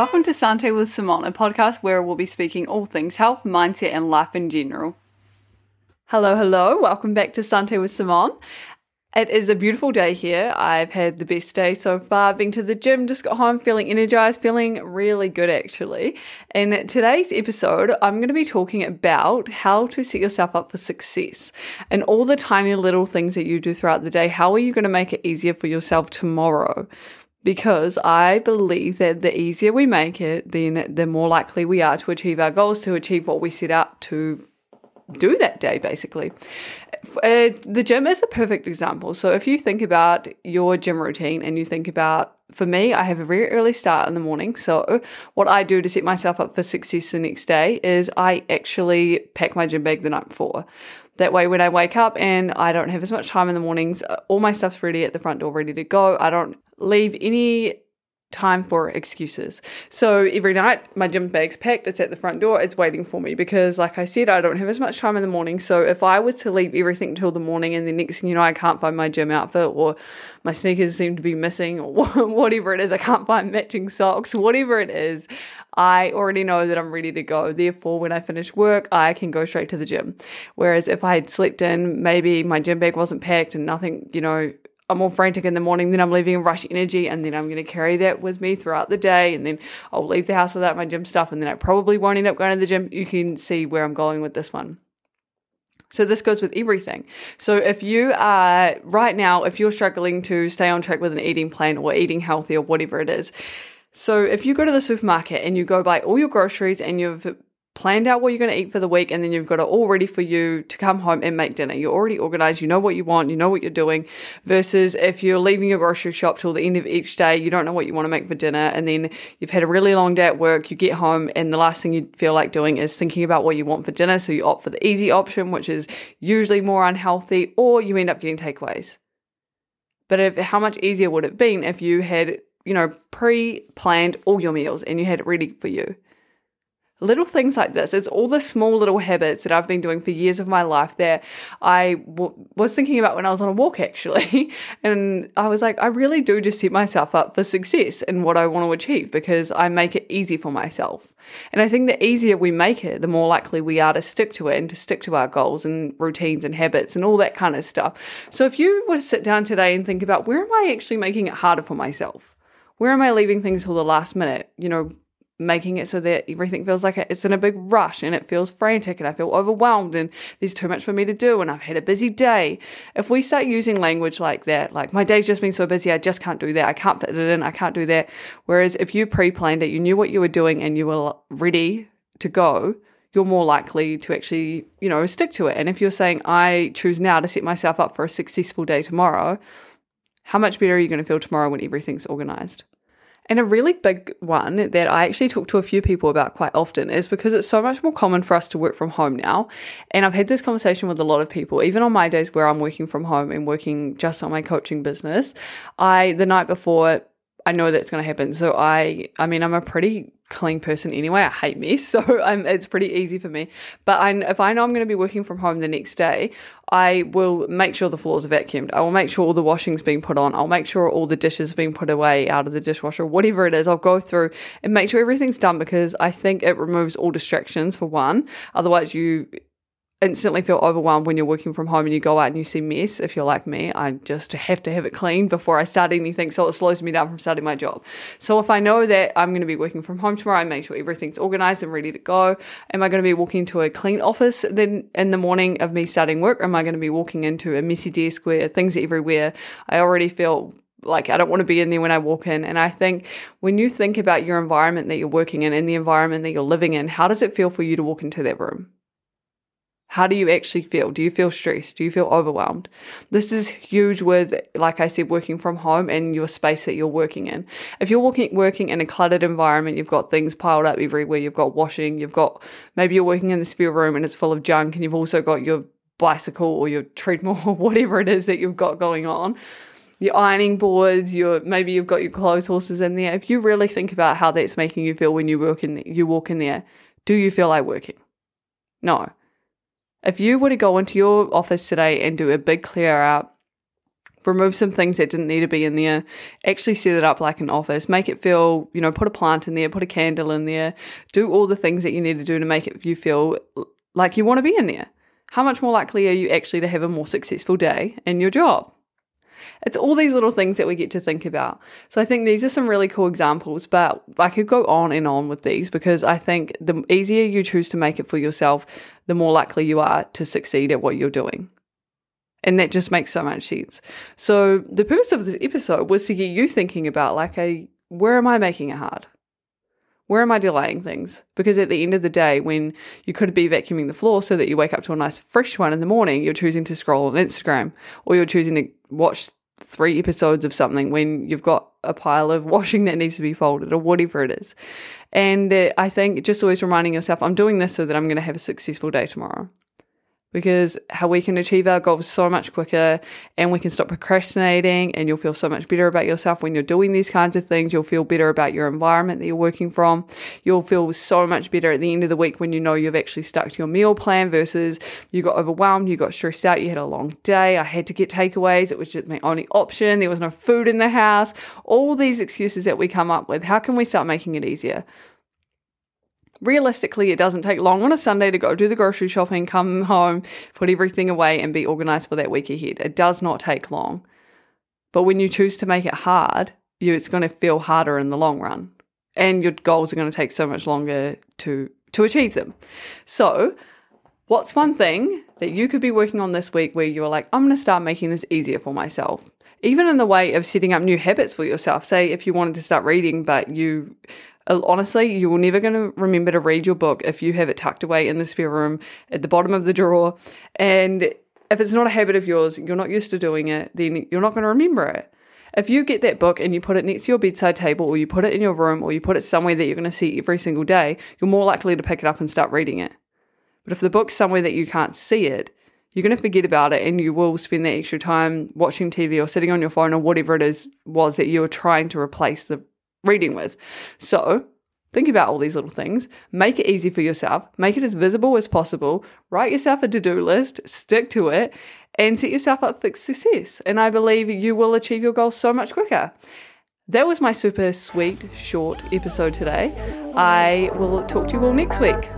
Welcome to Sante with Simone, a podcast where we'll be speaking all things health, mindset, and life in general. Hello, hello. Welcome back to Sante with Simone. It is a beautiful day here. I've had the best day so far. Been to the gym, just got home feeling energized, feeling really good actually. In today's episode, I'm going to be talking about how to set yourself up for success and all the tiny little things that you do throughout the day. How are you going to make it easier for yourself tomorrow? Because I believe that the easier we make it, then the more likely we are to achieve our goals, to achieve what we set out to do that day, basically. Uh, the gym is a perfect example. So if you think about your gym routine and you think about, for me, I have a very early start in the morning. So what I do to set myself up for success the next day is I actually pack my gym bag the night before. That way, when I wake up and I don't have as much time in the mornings, uh, all my stuff's ready at the front door, ready to go. I don't leave any time for excuses. So every night my gym bag's packed, it's at the front door, it's waiting for me because like I said, I don't have as much time in the morning. So if I was to leave everything till the morning and the next thing you know I can't find my gym outfit or my sneakers seem to be missing or whatever it is, I can't find matching socks, whatever it is, I already know that I'm ready to go. Therefore, when I finish work, I can go straight to the gym. Whereas if I had slept in, maybe my gym bag wasn't packed and nothing, you know, I'm all frantic in the morning, then I'm leaving a rush energy, and then I'm going to carry that with me throughout the day, and then I'll leave the house without my gym stuff, and then I probably won't end up going to the gym. You can see where I'm going with this one. So this goes with everything. So if you are right now, if you're struggling to stay on track with an eating plan or eating healthy or whatever it is, so if you go to the supermarket and you go buy all your groceries and you've planned out what you're going to eat for the week and then you've got it all ready for you to come home and make dinner. You're already organized, you know what you want, you know what you're doing, versus if you're leaving your grocery shop till the end of each day, you don't know what you want to make for dinner, and then you've had a really long day at work, you get home, and the last thing you feel like doing is thinking about what you want for dinner. So you opt for the easy option, which is usually more unhealthy, or you end up getting takeaways. But if how much easier would it have been if you had, you know, pre-planned all your meals and you had it ready for you? Little things like this. It's all the small little habits that I've been doing for years of my life that I w- was thinking about when I was on a walk, actually. and I was like, I really do just set myself up for success in what I want to achieve because I make it easy for myself. And I think the easier we make it, the more likely we are to stick to it and to stick to our goals and routines and habits and all that kind of stuff. So if you were to sit down today and think about where am I actually making it harder for myself? Where am I leaving things till the last minute? You know, making it so that everything feels like it's in a big rush and it feels frantic and I feel overwhelmed and there's too much for me to do and I've had a busy day. If we start using language like that, like my day's just been so busy, I just can't do that, I can't fit it in, I can't do that. Whereas if you pre planned it, you knew what you were doing and you were ready to go, you're more likely to actually, you know, stick to it. And if you're saying, I choose now to set myself up for a successful day tomorrow, how much better are you going to feel tomorrow when everything's organized? And a really big one that I actually talk to a few people about quite often is because it's so much more common for us to work from home now. And I've had this conversation with a lot of people, even on my days where I'm working from home and working just on my coaching business. I, the night before, I know that's going to happen. So I, I mean, I'm a pretty clean person anyway. I hate mess, so I'm, it's pretty easy for me. But I, if I know I'm going to be working from home the next day, I will make sure the floors are vacuumed. I will make sure all the washing's being put on. I'll make sure all the dishes are being put away out of the dishwasher, whatever it is. I'll go through and make sure everything's done because I think it removes all distractions for one. Otherwise, you instantly feel overwhelmed when you're working from home and you go out and you see mess. If you're like me, I just have to have it clean before I start anything, so it slows me down from starting my job. So if I know that I'm going to be working from home tomorrow, I make sure everything's organized and ready to go. Am I going to be walking to a clean office then in the morning of me starting work, or am I going to be walking into a messy desk where things are everywhere? I already feel like I don't want to be in there when I walk in. And I think when you think about your environment that you're working in and the environment that you're living in, how does it feel for you to walk into that room? How do you actually feel? Do you feel stressed? Do you feel overwhelmed? This is huge with, like I said, working from home and your space that you're working in. If you're working, working in a cluttered environment, you've got things piled up everywhere, you've got washing, you've got, maybe you're working in the spare room and it's full of junk and you've also got your bicycle or your treadmill or whatever it is that you've got going on your ironing boards, your maybe you've got your clothes horses in there. If you really think about how that's making you feel when you work in you walk in there, do you feel like working? No. If you were to go into your office today and do a big clear out, remove some things that didn't need to be in there, actually set it up like an office, make it feel, you know, put a plant in there, put a candle in there, do all the things that you need to do to make it you feel like you want to be in there. How much more likely are you actually to have a more successful day in your job? It's all these little things that we get to think about. So I think these are some really cool examples, but I could go on and on with these because I think the easier you choose to make it for yourself, the more likely you are to succeed at what you're doing. And that just makes so much sense. So the purpose of this episode was to get you thinking about like a where am I making it hard? Where am I delaying things? Because at the end of the day, when you could be vacuuming the floor so that you wake up to a nice fresh one in the morning, you're choosing to scroll on Instagram or you're choosing to watch three episodes of something when you've got a pile of washing that needs to be folded or whatever it is. And uh, I think just always reminding yourself, I'm doing this so that I'm going to have a successful day tomorrow because how we can achieve our goals so much quicker and we can stop procrastinating and you'll feel so much better about yourself when you're doing these kinds of things. You'll feel better about your environment that you're working from. You'll feel so much better at the end of the week when you know you've actually stuck to your meal plan versus you got overwhelmed you got stressed out you had a long day i had to get takeaways it was just my only option there was no food in the house. All these excuses that we come up with how can we start making it easier realistically, it doesn't take long on a Sunday to go do the grocery shopping, come home, put everything away, and be organized for that week ahead. It does not take long. But when you choose to make it hard, you, it's going to feel harder in the long run. And your goals are going to take so much longer to, to achieve them. So, what's one thing that you could be working on this week where you're like, I'm going to start making this easier for myself? Even in the way of setting up new habits for yourself. Say, if you wanted to start reading, but you Uh, honestly, you're never going to remember to read your book if you have it tucked away in the spare room at the bottom of the drawer. And if it's not a habit of yours, you're not used to doing it, then you're not going to remember it. If you get that book and you put it next to your bedside table, or you put it in your room, or you put it somewhere that you're going to see every single day, you're more likely to pick it up and start reading it. But if the book's somewhere that you can't see it, you're going to forget about it and you will spend that extra time watching TV or sitting on your phone or whatever it is was that you're trying to replace the reading with. So, think about all these little things. Make it easy for yourself, make it as visible as possible. Write yourself a to do list, stick to it, and set yourself up for success. And I believe you will achieve your goals so much quicker. That was my super sweet, short episode today. I will talk to you all next week.